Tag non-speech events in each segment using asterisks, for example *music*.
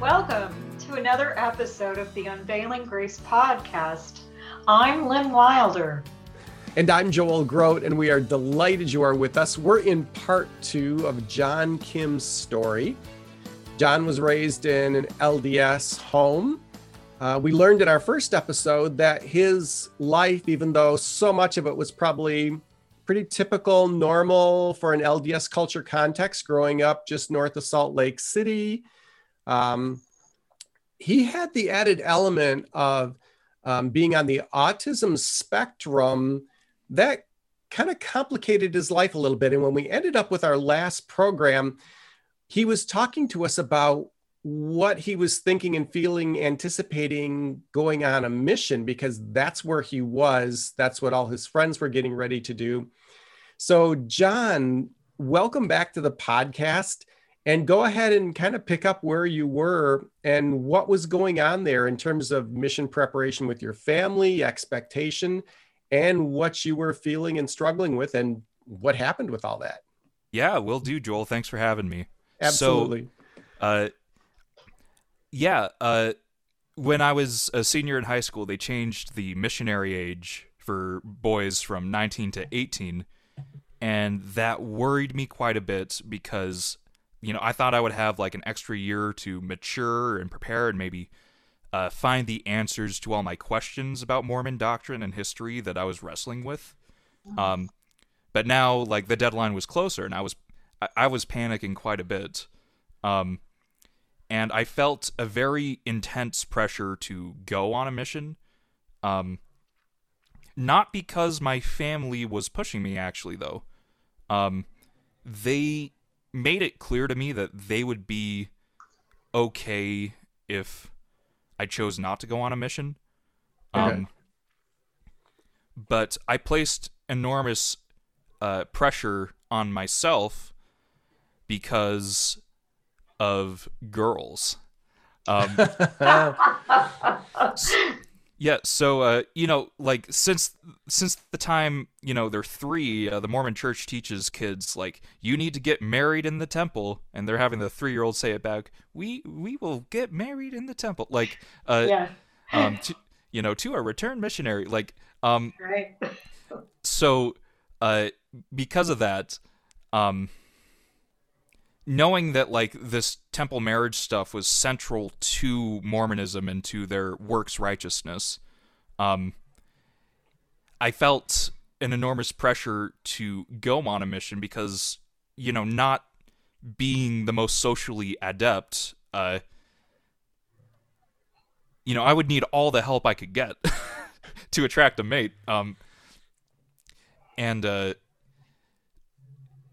Welcome to another episode of the Unveiling Grace podcast. I'm Lynn Wilder. And I'm Joel Groat, and we are delighted you are with us. We're in part two of John Kim's story. John was raised in an LDS home. Uh, we learned in our first episode that his life, even though so much of it was probably pretty typical, normal for an LDS culture context, growing up just north of Salt Lake City, um, he had the added element of um, being on the autism spectrum that kind of complicated his life a little bit. And when we ended up with our last program, he was talking to us about what he was thinking and feeling, anticipating going on a mission, because that's where he was. That's what all his friends were getting ready to do. So, John, welcome back to the podcast and go ahead and kind of pick up where you were and what was going on there in terms of mission preparation with your family, expectation, and what you were feeling and struggling with, and what happened with all that. Yeah, will do, Joel. Thanks for having me. Absolutely. So, uh, yeah, uh, when I was a senior in high school, they changed the missionary age for boys from 19 to 18. And that worried me quite a bit because you know, I thought I would have like an extra year to mature and prepare and maybe uh, find the answers to all my questions about Mormon doctrine and history that I was wrestling with. Um, but now, like the deadline was closer, and I was I, I was panicking quite a bit. Um, and I felt a very intense pressure to go on a mission. Um, not because my family was pushing me, actually, though. Um, they made it clear to me that they would be okay if I chose not to go on a mission. Okay. Um, but I placed enormous uh, pressure on myself because of girls. Um, *laughs* *laughs* Yeah, so uh, you know, like since since the time you know they're three, uh, the Mormon Church teaches kids like you need to get married in the temple, and they're having the three year old say it back. We we will get married in the temple, like uh, yeah. um, to, you know, to a return missionary, like um, right. so uh, because of that, um, knowing that like this temple marriage stuff was central to Mormonism and to their works righteousness, um, I felt an enormous pressure to go on a mission because you know not being the most socially adept, uh, you know I would need all the help I could get *laughs* to attract a mate. Um, and uh,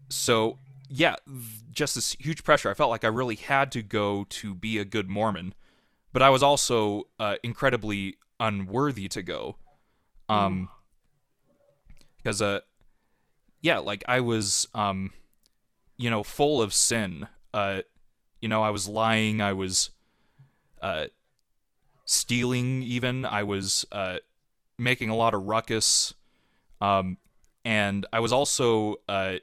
so yeah, just this huge pressure. I felt like I really had to go to be a good Mormon, but I was also uh, incredibly unworthy to go. Um, because uh, yeah, like I was um, you know, full of sin. Uh, you know, I was lying. I was uh, stealing. Even I was uh, making a lot of ruckus. Um, and I was also uh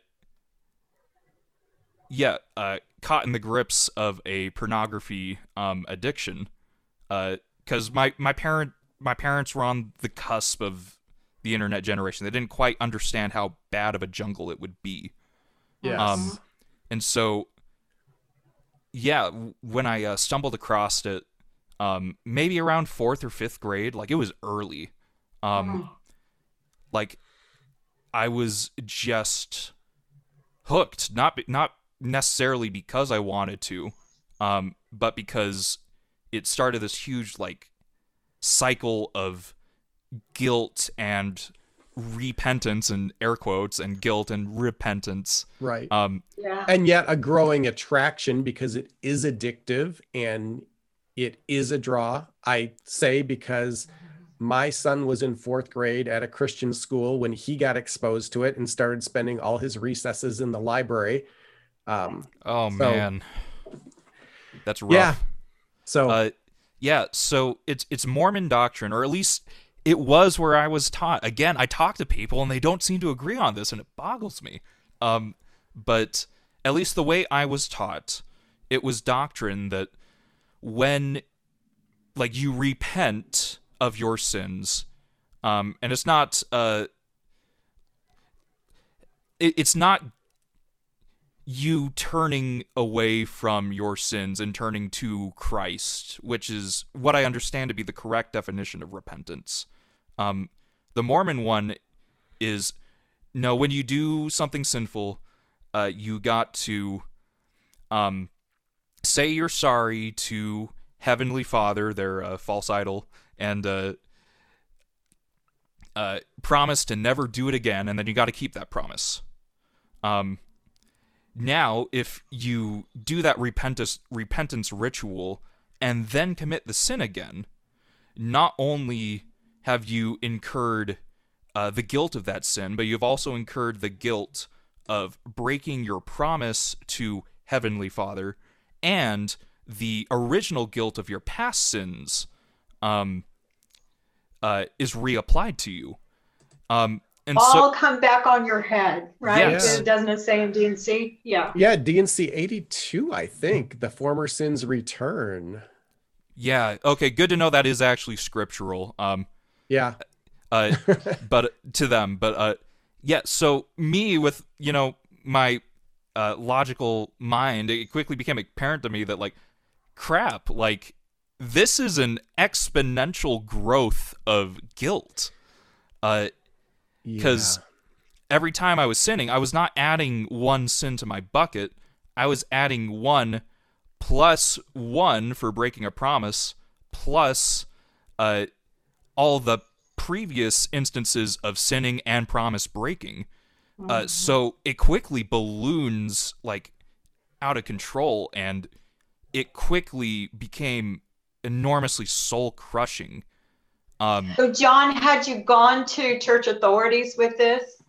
yeah, uh, caught in the grips of a pornography um, addiction. Because uh, my my parent my parents were on the cusp of the internet generation. They didn't quite understand how bad of a jungle it would be. Yes. Um, and so, yeah, when I uh, stumbled across it, um, maybe around fourth or fifth grade, like it was early. Um, like I was just hooked. Not not necessarily because I wanted to, um, but because it started this huge like cycle of guilt and repentance and air quotes and guilt and repentance. Right. Um, Yeah. and yet a growing attraction because it is addictive and it is a draw. I say because my son was in fourth grade at a Christian school when he got exposed to it and started spending all his recesses in the library. Um, oh So- man, that's rough. Yeah. so Uh, yeah. So it's it's Mormon doctrine, or at least it was where I was taught. Again, I talk to people and they don't seem to agree on this, and it boggles me. Um, but at least the way I was taught, it was doctrine that when like you repent of your sins, um, and it's not uh, it, it's not you turning away from your sins and turning to Christ, which is what I understand to be the correct definition of repentance. Um, the Mormon one is no, when you do something sinful, uh, you got to um, say you're sorry to Heavenly Father, their uh, false idol, and uh, uh, promise to never do it again, and then you got to keep that promise. Um, now, if you do that repentance repentance ritual and then commit the sin again, not only have you incurred uh, the guilt of that sin, but you've also incurred the guilt of breaking your promise to Heavenly Father and the original guilt of your past sins um, uh, is reapplied to you. Um, and so, All come back on your head, right? Yes. Doesn't it say in D&C? Yeah. yeah, D&C 82, I think, the former sins return. yeah, okay, good to know that is actually scriptural. Um, Yeah. uh, *laughs* but to them, but uh, yeah. So me with you know my uh, logical mind, it quickly became apparent to me that like, crap, like this is an exponential growth of guilt. Uh, because every time I was sinning, I was not adding one sin to my bucket. I was adding one plus one for breaking a promise, plus uh, all the previous instances of sinning and promise breaking. Uh, so it quickly balloons like out of control, and it quickly became enormously soul crushing. Um, So, John, had you gone to church authorities with this?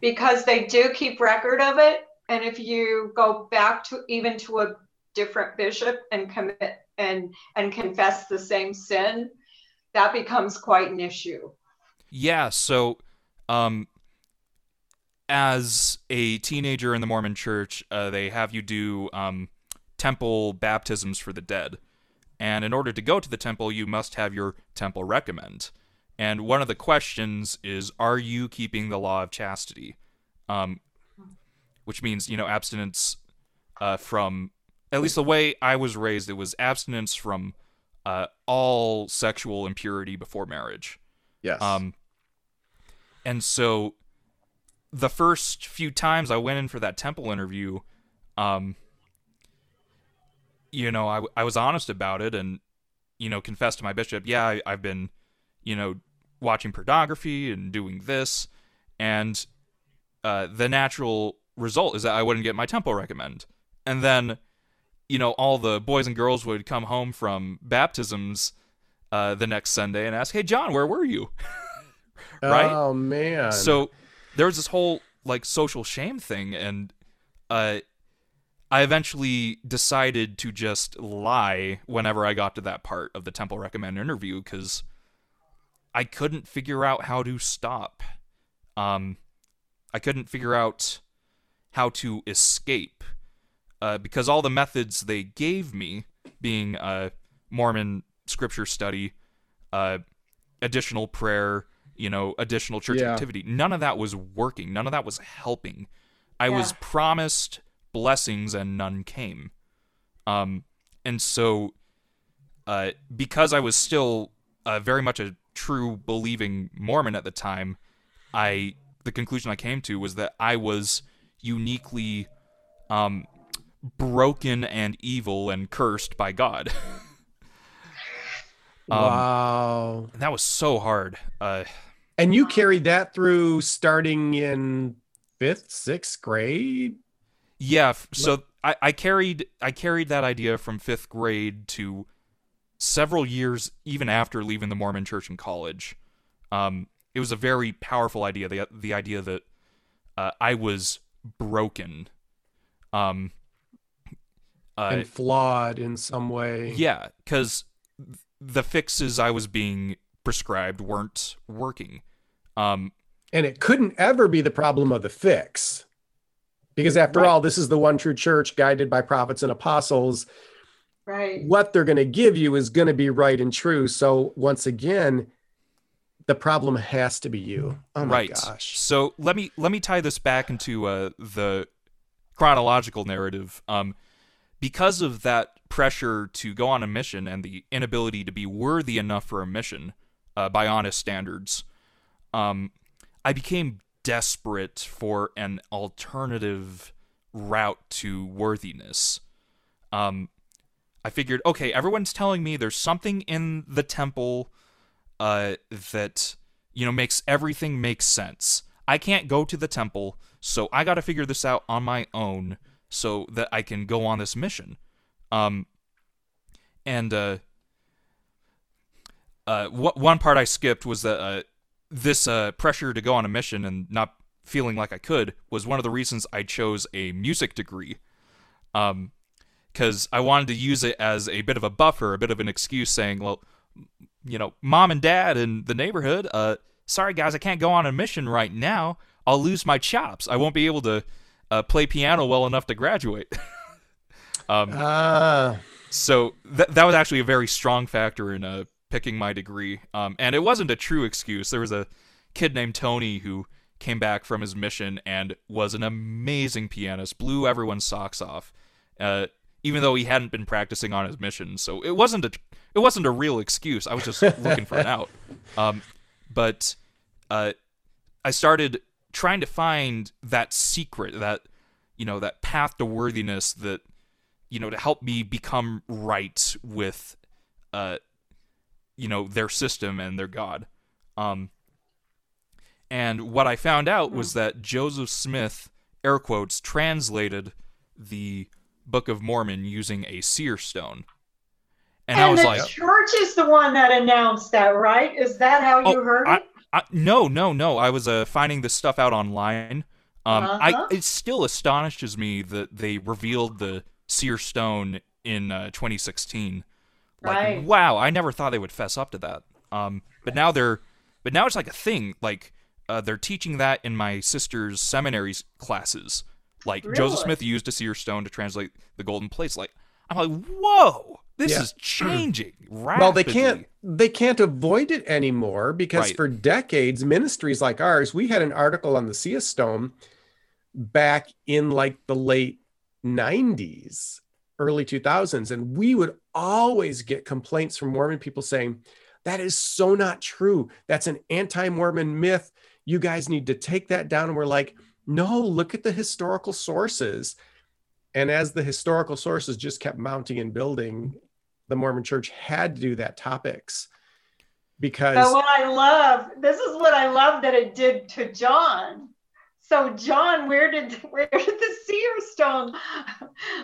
Because they do keep record of it. And if you go back to even to a different bishop and commit and and confess the same sin, that becomes quite an issue. Yeah, so um as a teenager in the Mormon church, uh, they have you do um temple baptisms for the dead. And in order to go to the temple, you must have your temple recommend. And one of the questions is are you keeping the law of chastity? Um which means, you know, abstinence uh from at least the way I was raised, it was abstinence from uh, all sexual impurity before marriage. Yes. Um, and so the first few times I went in for that temple interview, um, you know, I, I was honest about it and, you know, confessed to my bishop, yeah, I, I've been, you know, watching pornography and doing this. And uh, the natural result is that I wouldn't get my temple recommend. And then, you know, all the boys and girls would come home from baptisms uh, the next Sunday and ask, hey, John, where were you? *laughs* right? Oh man. So there was this whole like social shame thing, and uh, I eventually decided to just lie whenever I got to that part of the Temple Recommend interview because I couldn't figure out how to stop. Um, I couldn't figure out how to escape uh, because all the methods they gave me, being uh, Mormon scripture study, uh, additional prayer, you know, additional church Yeah. activity, none of that was working. None of that was helping. I was promised blessings and none came. Um, and so, uh, because I was still uh, very much a true believing Mormon at the time, I the conclusion I came to was that I was uniquely um, broken and evil and cursed by God. *laughs* um, wow. and that was so hard. Uh, And you carried that through starting in fifth, sixth grade. Yeah, so I, I carried I carried that idea from fifth grade to several years even after leaving the Mormon Church in college. Um, it was a very powerful idea. The the idea that uh, I was broken. Um, uh, and flawed in some way. yeah, because the fixes I was being prescribed weren't working. Um, And it couldn't ever be the problem of the fix. Because after Right. all, this is the one true church guided by prophets and apostles. Right. What they're going to give you is going to be right and true. So once again, the problem has to be you. Oh my right. gosh. So let me let me tie this back into uh, the chronological narrative. Um, because of that pressure to go on a mission and the inability to be worthy enough for a mission uh, by honest standards, um, I became desperate for an alternative route to worthiness. Um, I figured, okay, everyone's telling me there's something in the temple uh, that you know makes everything make sense. I can't go to the temple, so I got to figure this out on my own so that I can go on this mission. Um, and uh, uh, wh- one part I skipped was that uh, this uh, pressure to go on a mission and not feeling like I could was one of the reasons I chose a music degree. Um, because I wanted to use it as a bit of a buffer, a bit of an excuse, saying, "Well, you know, mom and dad in the neighborhood, uh, sorry guys, I can't go on a mission right now. I'll lose my chops. I won't be able to uh, play piano well enough to graduate." *laughs* um, Ah, so th- that was actually a very strong factor in uh, picking my degree. Um, and it wasn't a true excuse. There was a kid named Tony who came back from his mission and was an amazing pianist, blew everyone's socks off, uh, even though he hadn't been practicing on his mission. So it wasn't a it wasn't a real excuse. I was just *laughs* looking for an out. Um, but uh, I started trying to find that secret, that you know, that path to worthiness that you know to help me become right with uh you know their system and their god um and what i found out was that joseph smith air quotes translated the book of mormon using a seer stone and, i was the like church is the one that announced that, right? Is that how you Oh, heard I- it? I, no, no, no. I was uh, finding this stuff out online. Um, Uh-huh. I it still astonishes me that they revealed the seer stone in uh, 2016. Like, Right. wow, I never thought they would fess up to that. Um, but now they're, but now it's like a thing. Like, uh, they're teaching that in my sister's seminary's classes. Like Joseph Smith used a seer stone to translate the golden plates. Like, I'm like, whoa, this Yeah. is *clears throat* changing rapidly. well, they can't they can't avoid it anymore because Right. for decades, ministries like ours, we had an article on the Seer Stone back in like the late 90s, early 2000s, and we would always get complaints from Mormon people saying, That is so not true. That's an anti Mormon myth. You guys need to take that down. And we're like, No, look at the historical sources. And as the historical sources just kept mounting and building, the Mormon church had to do that topics because But what I love, this is what I love that it did to John. So John, where did *laughs* where did the seer stone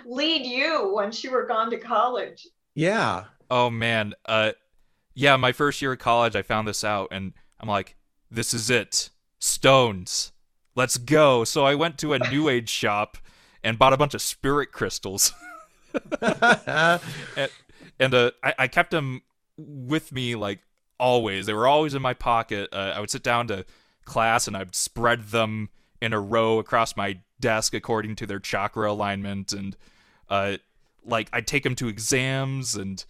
lead you once you were gone to college? Yeah, Oh man, uh, yeah, my first year of college, I found this out, and I'm like, this is it, stones, let's go. So I went to a New Age shop and bought a bunch of spirit crystals, *laughs* and, and uh, I, I kept them with me like always. They were always in my pocket. Uh, I would sit down to class and I'd spread them in a row across my desk according to their chakra alignment, and uh, like I'd take them to exams and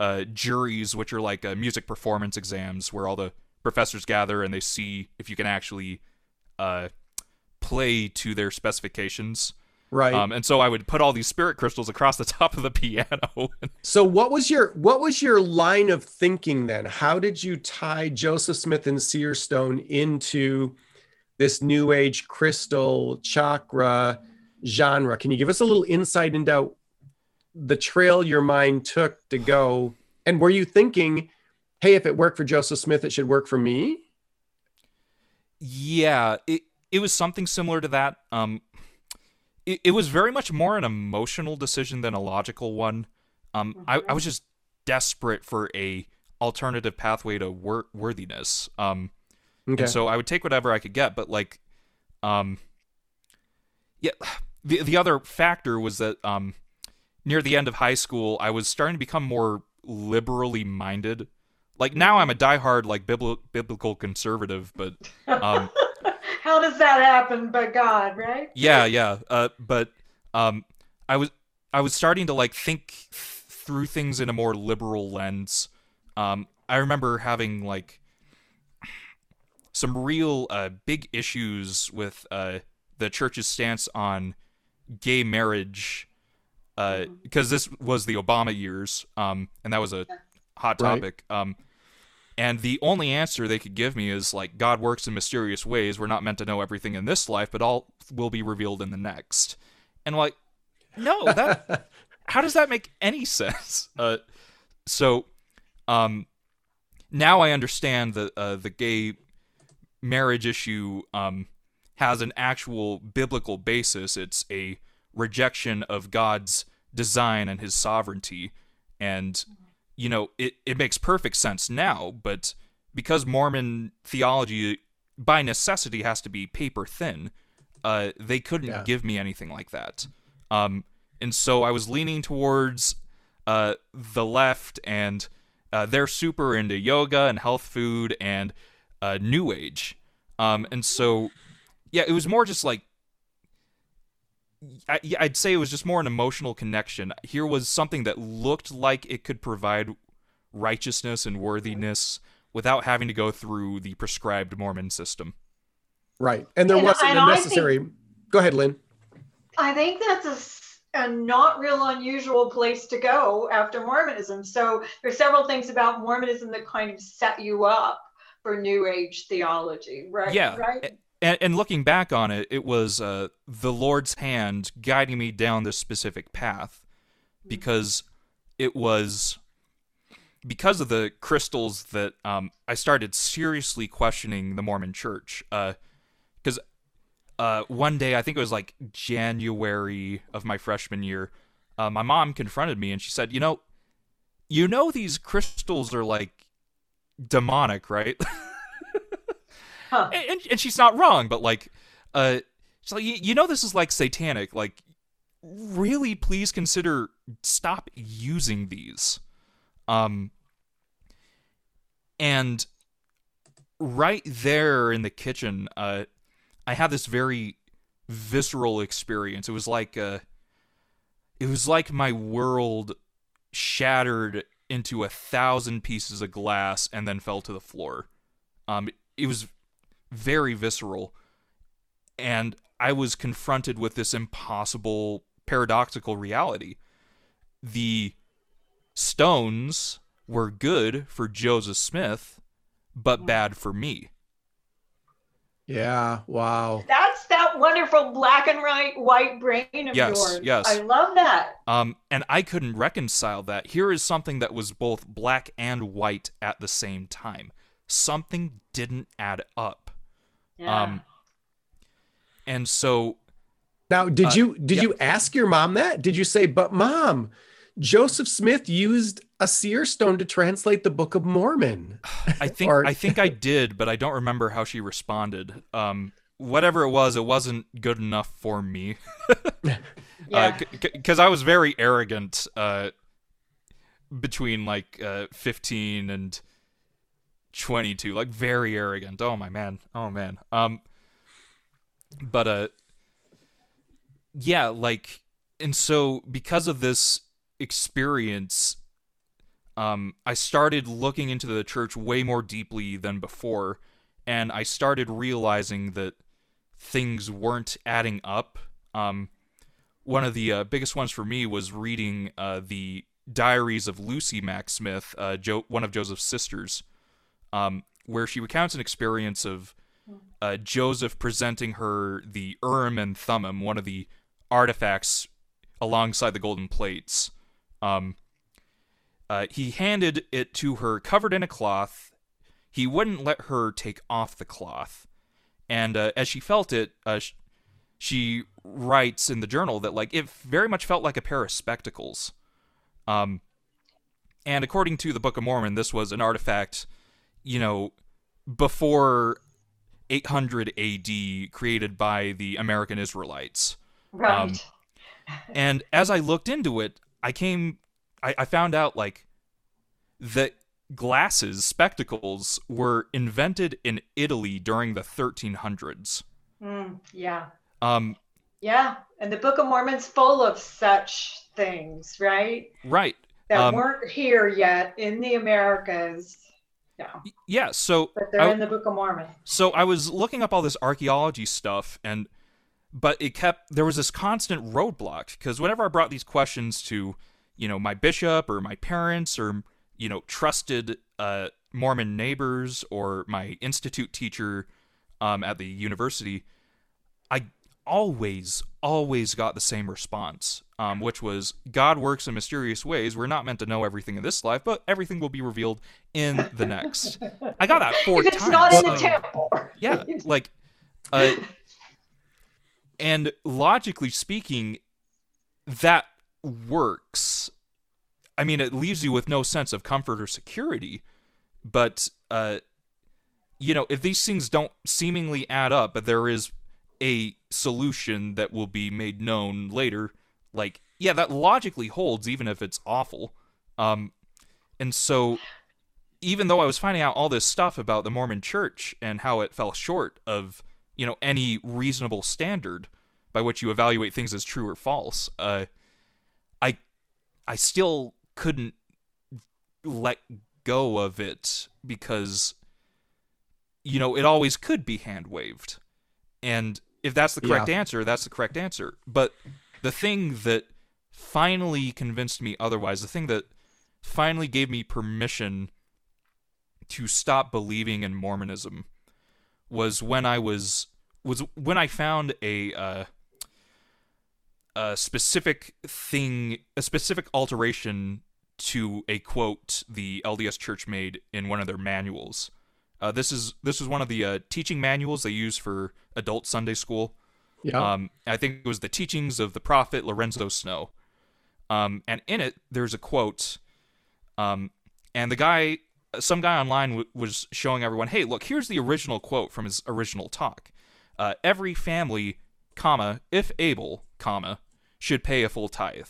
uh, juries, which are like uh, music performance exams, where all the professors gather and they see if you can actually uh, play to their specifications. right. Um, and so I would put all these spirit crystals across the *laughs* top of the piano. *laughs* so what was your what was your line of thinking then? How did you tie Joseph Smith and Seer Stone into this new age crystal chakra genre? Can you give us a little insight into the trail your mind took to go? And were you thinking, hey, if it worked for Joseph Smith, it should work for me? Yeah, it it was something similar to that. Um, it, it was very much more an emotional decision than a logical one. Um, I, I was just desperate for a alternative pathway to wor- worthiness. Um, Okay. and so I would take whatever I could get, but like, um, yeah, the the other factor was that um, near the end of high school, I was starting to become more liberally minded. Like now, I'm a diehard like bibli- biblical conservative, but um, *laughs* How does that happen? By God, right? yeah, yeah. Uh, but um, I was I was starting to like think th- through things in a more liberal lens. Um, I remember having like some real uh, big issues with uh, the church's stance on gay marriage because this was the Obama years, um, and that was a hot Right. topic. Um, and the only answer they could give me is like God works in mysterious ways. We're not meant to know everything in this life, but all will be revealed in the next. And like, no, that *laughs* how does that make any sense? *laughs* Uh, so, um, now I understand that uh, the gay marriage issue um, has an actual biblical basis. It's a rejection of God's design and His sovereignty, and you know it it makes perfect sense now. But because Mormon theology by necessity has to be paper thin, uh, they couldn't Yeah. give me anything like that. Um, and so I was leaning towards uh, the left, and uh, they're super into yoga and health food and uh, New Age. Um, and so, yeah, it was more just like I, yeah, I'd say it was just more an emotional connection. Here was something that looked like it could provide righteousness and worthiness without having to go through the prescribed Mormon system. right. And there And- wasn't and a I think- necessary. Go ahead, Lynn. I think that's a, s- a not real unusual place to go after Mormonism. So there's several things about Mormonism that kind of set you up for New Age theology, right? Yeah, Right. And, and looking back on it, it was uh, the Lord's hand guiding me down this specific path because it was because of the crystals that um, I started seriously questioning the Mormon Church. Because uh, one day, I think it was like January of my freshman year, uh, my mom confronted me and she said, "You know, you know these crystals are like demonic, right?" *laughs* Huh. and, and, and she's not wrong, but like, uh, she's like, you, you know, this is like satanic. Like, really, please consider stop using these. Um, and right there in the kitchen, uh, I had this very visceral experience. It was like, uh, it was like my world shattered into a thousand pieces of glass and then fell to the floor. Um, it was very visceral, and I was confronted with this impossible, paradoxical reality. The stones were good for Joseph Smith, but bad for me. Yeah. Wow. That's that wonderful black and white white brain of Yes, yours. yes. I love that. Um, and I couldn't reconcile that. Here is something that was both black and white at the same time. Something didn't add up. Yeah. Um, and so Now, did Uh, you did yeah. you ask your mom that? Did you say, "But mom, Joseph Smith used a seer stone to translate the Book of Mormon"? *sighs* I think Or- I think I did, but I don't remember how she responded. Um, whatever it was, it wasn't good enough for me. *laughs* yeah. because I was very arrogant uh, between like uh, 15 and 22, like very arrogant. Oh my man, oh man. Um, but uh, yeah, like, and so because of this experience, um, I started looking into the church way more deeply than before, and I started realizing that things weren't adding up. Um, one of the uh, biggest ones for me was reading uh, the diaries of Lucy Mack Smith, uh, jo- one of Joseph's sisters, um, where she recounts an experience of uh, Joseph presenting her the Urim and Thummim, one of the artifacts alongside the golden plates. Um, uh, he handed it to her covered in a cloth. He wouldn't let her take off the cloth. And uh, as she felt it, uh, sh- she writes in the journal that like it very much felt like a pair of spectacles. Um, and according to the Book of Mormon, this was an artifact, you know, before 800 AD, created by the American Israelites. Right. Um, And as I looked into it, I came, I, I found out like that glasses, spectacles, were invented in Italy during the 1300s. Mm, yeah. Um, Yeah. And the Book of Mormon's full of such things, right? right. That Um, weren't here yet in the Americas. Yeah. Y- Yeah. So But they're I- in the Book of Mormon. So I was looking up all this archaeology stuff and but it kept there was this constant roadblock because whenever I brought these questions to, you know, my bishop or my parents or you know, trusted uh Mormon neighbors or my institute teacher um at the university, I always always got the same response. Um, which was God works in mysterious ways. We're not meant to know everything in this life, but everything will be revealed in the next. I got that four If it's times. not in the Um, temple. yeah like uh and logically speaking that works i mean it leaves you with no sense of comfort or security but uh you know if these things don't seemingly add up but there is a solution that will be made known later. Like yeah that logically holds even if it's awful. Um and so even though I was finding out all this stuff about the Mormon church and how it fell short of, you know, any reasonable standard by which you evaluate things as true or false, uh, I, I still couldn't let go of it because, you know, it always could be hand waved, and if that's the correct Yeah. answer, that's the correct answer. But the thing that finally convinced me otherwise, the thing that finally gave me permission to stop believing in Mormonism was when I was was when I found a uh, a specific thing, a specific alteration to a quote the LDS Church made in one of their manuals. Uh, this is this is one of the uh, teaching manuals they use for adult Sunday school. Yeah. Um, I think it was the teachings of the prophet Lorenzo Snow. Um, and in it, there's a quote. Um, and the guy, some guy online w- was showing everyone, hey, look, here's the original quote from his original talk. Uh, every family, comma, if able, comma, should pay a full tithe.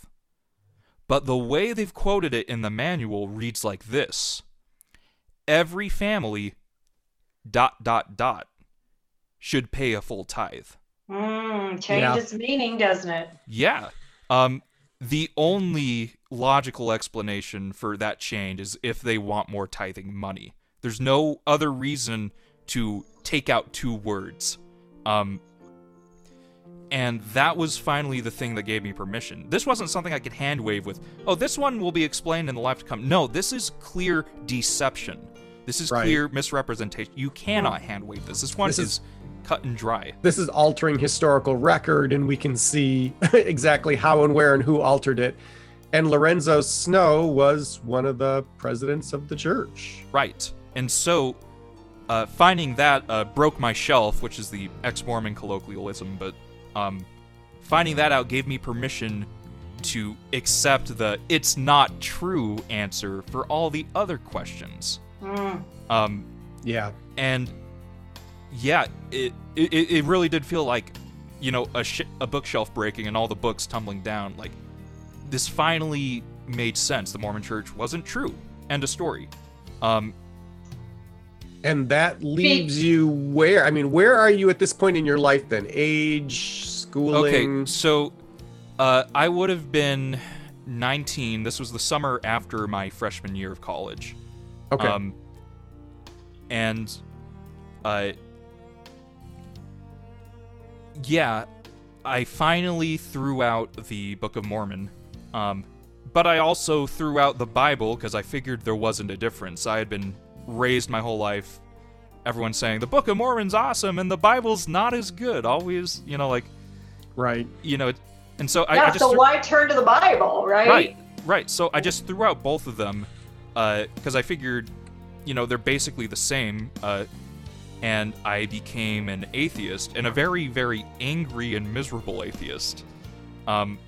But the way they've quoted it in the manual reads like this Every family, dot, dot, dot, should pay a full tithe. Mm, changes Yeah. meaning, doesn't it? Yeah. Um, the only logical explanation for that change is if they want more tithing money. There's no other reason to take out two words. Um, and that was finally the thing that gave me permission. This wasn't something I could hand wave with, oh, this one will be explained in the life to come. No, this is clear deception. This is Right. clear misrepresentation. You cannot hand wave this. This one This is, is- cut and dry. this is altering historical record and we can see *laughs* exactly how and where and who altered it and lorenzo snow was one of the presidents of the church Right. And so, uh, finding that uh, broke my shelf, which is the ex Mormon colloquialism, but um, finding that out gave me permission to accept the it's not true answer for all the other questions. Mm. Um, yeah and yeah, it, it it really did feel like, you know, a sh- a bookshelf breaking and all the books tumbling down. Like this finally made sense. The Mormon Church wasn't true. End of story. Um, and that leaves you where i mean where are you at this point in your life then age schooling Okay, so uh, I would have been 19. This was the summer after my freshman year of college. Okay Um, and, uh, yeah, I finally threw out the Book of Mormon. Um, but I also threw out the Bible because I figured there wasn't a difference. I had been raised my whole life, everyone saying the Book of Mormon's awesome and the Bible's not as good. Always, you know, like, right you know, it- and so I, yeah, I just so threw- why turn to the Bible, right? Right, right. So I just threw out both of them because I figured, you know, they're basically the same. Uh, and I became an atheist and a very, very angry and miserable atheist. Um,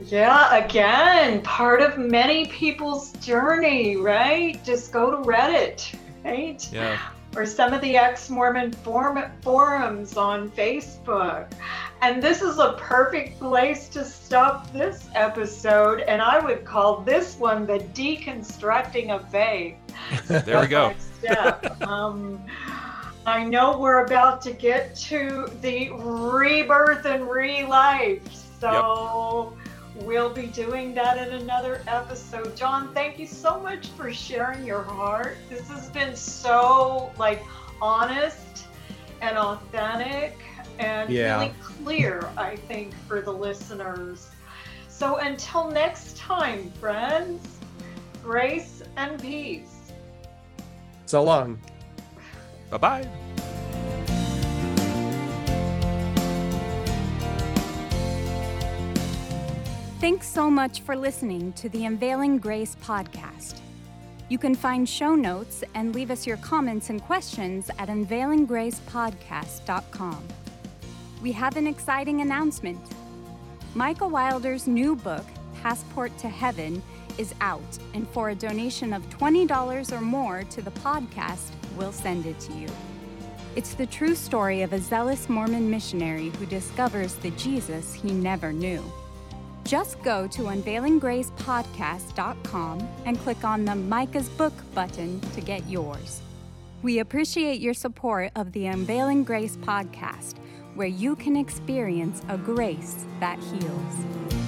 yeah, again, part of many people's journey, right? Just go to Reddit, right? Yeah. Or some of the ex Mormon form- forums on Facebook. And this is a perfect place to stop this episode. And I would call this one the deconstructing of faith. *laughs* There we go. Um, I know we're about to get to the rebirth and re-life. So yep. We'll be doing that in another episode. John, thank you so much for sharing your heart. This has been so like honest and authentic and yeah. really clear, I think, for the listeners. So until next time, friends, grace and peace. So long. Bye bye. Thanks so much for listening to the Unveiling Grace podcast. You can find show notes and leave us your comments and questions at unveilinggracepodcast.com. We have an exciting announcement. Micah Wilder's new book, Passport to Heaven, is out, and for a donation of $20 or more to the podcast, we'll send it to you. It's the true story of a zealous Mormon missionary who discovers the Jesus he never knew. Just go to unveilinggracepodcast.com and click on the Micah's Book button to get yours. We appreciate your support of the Unveiling Grace podcast, where you can experience a grace that heals.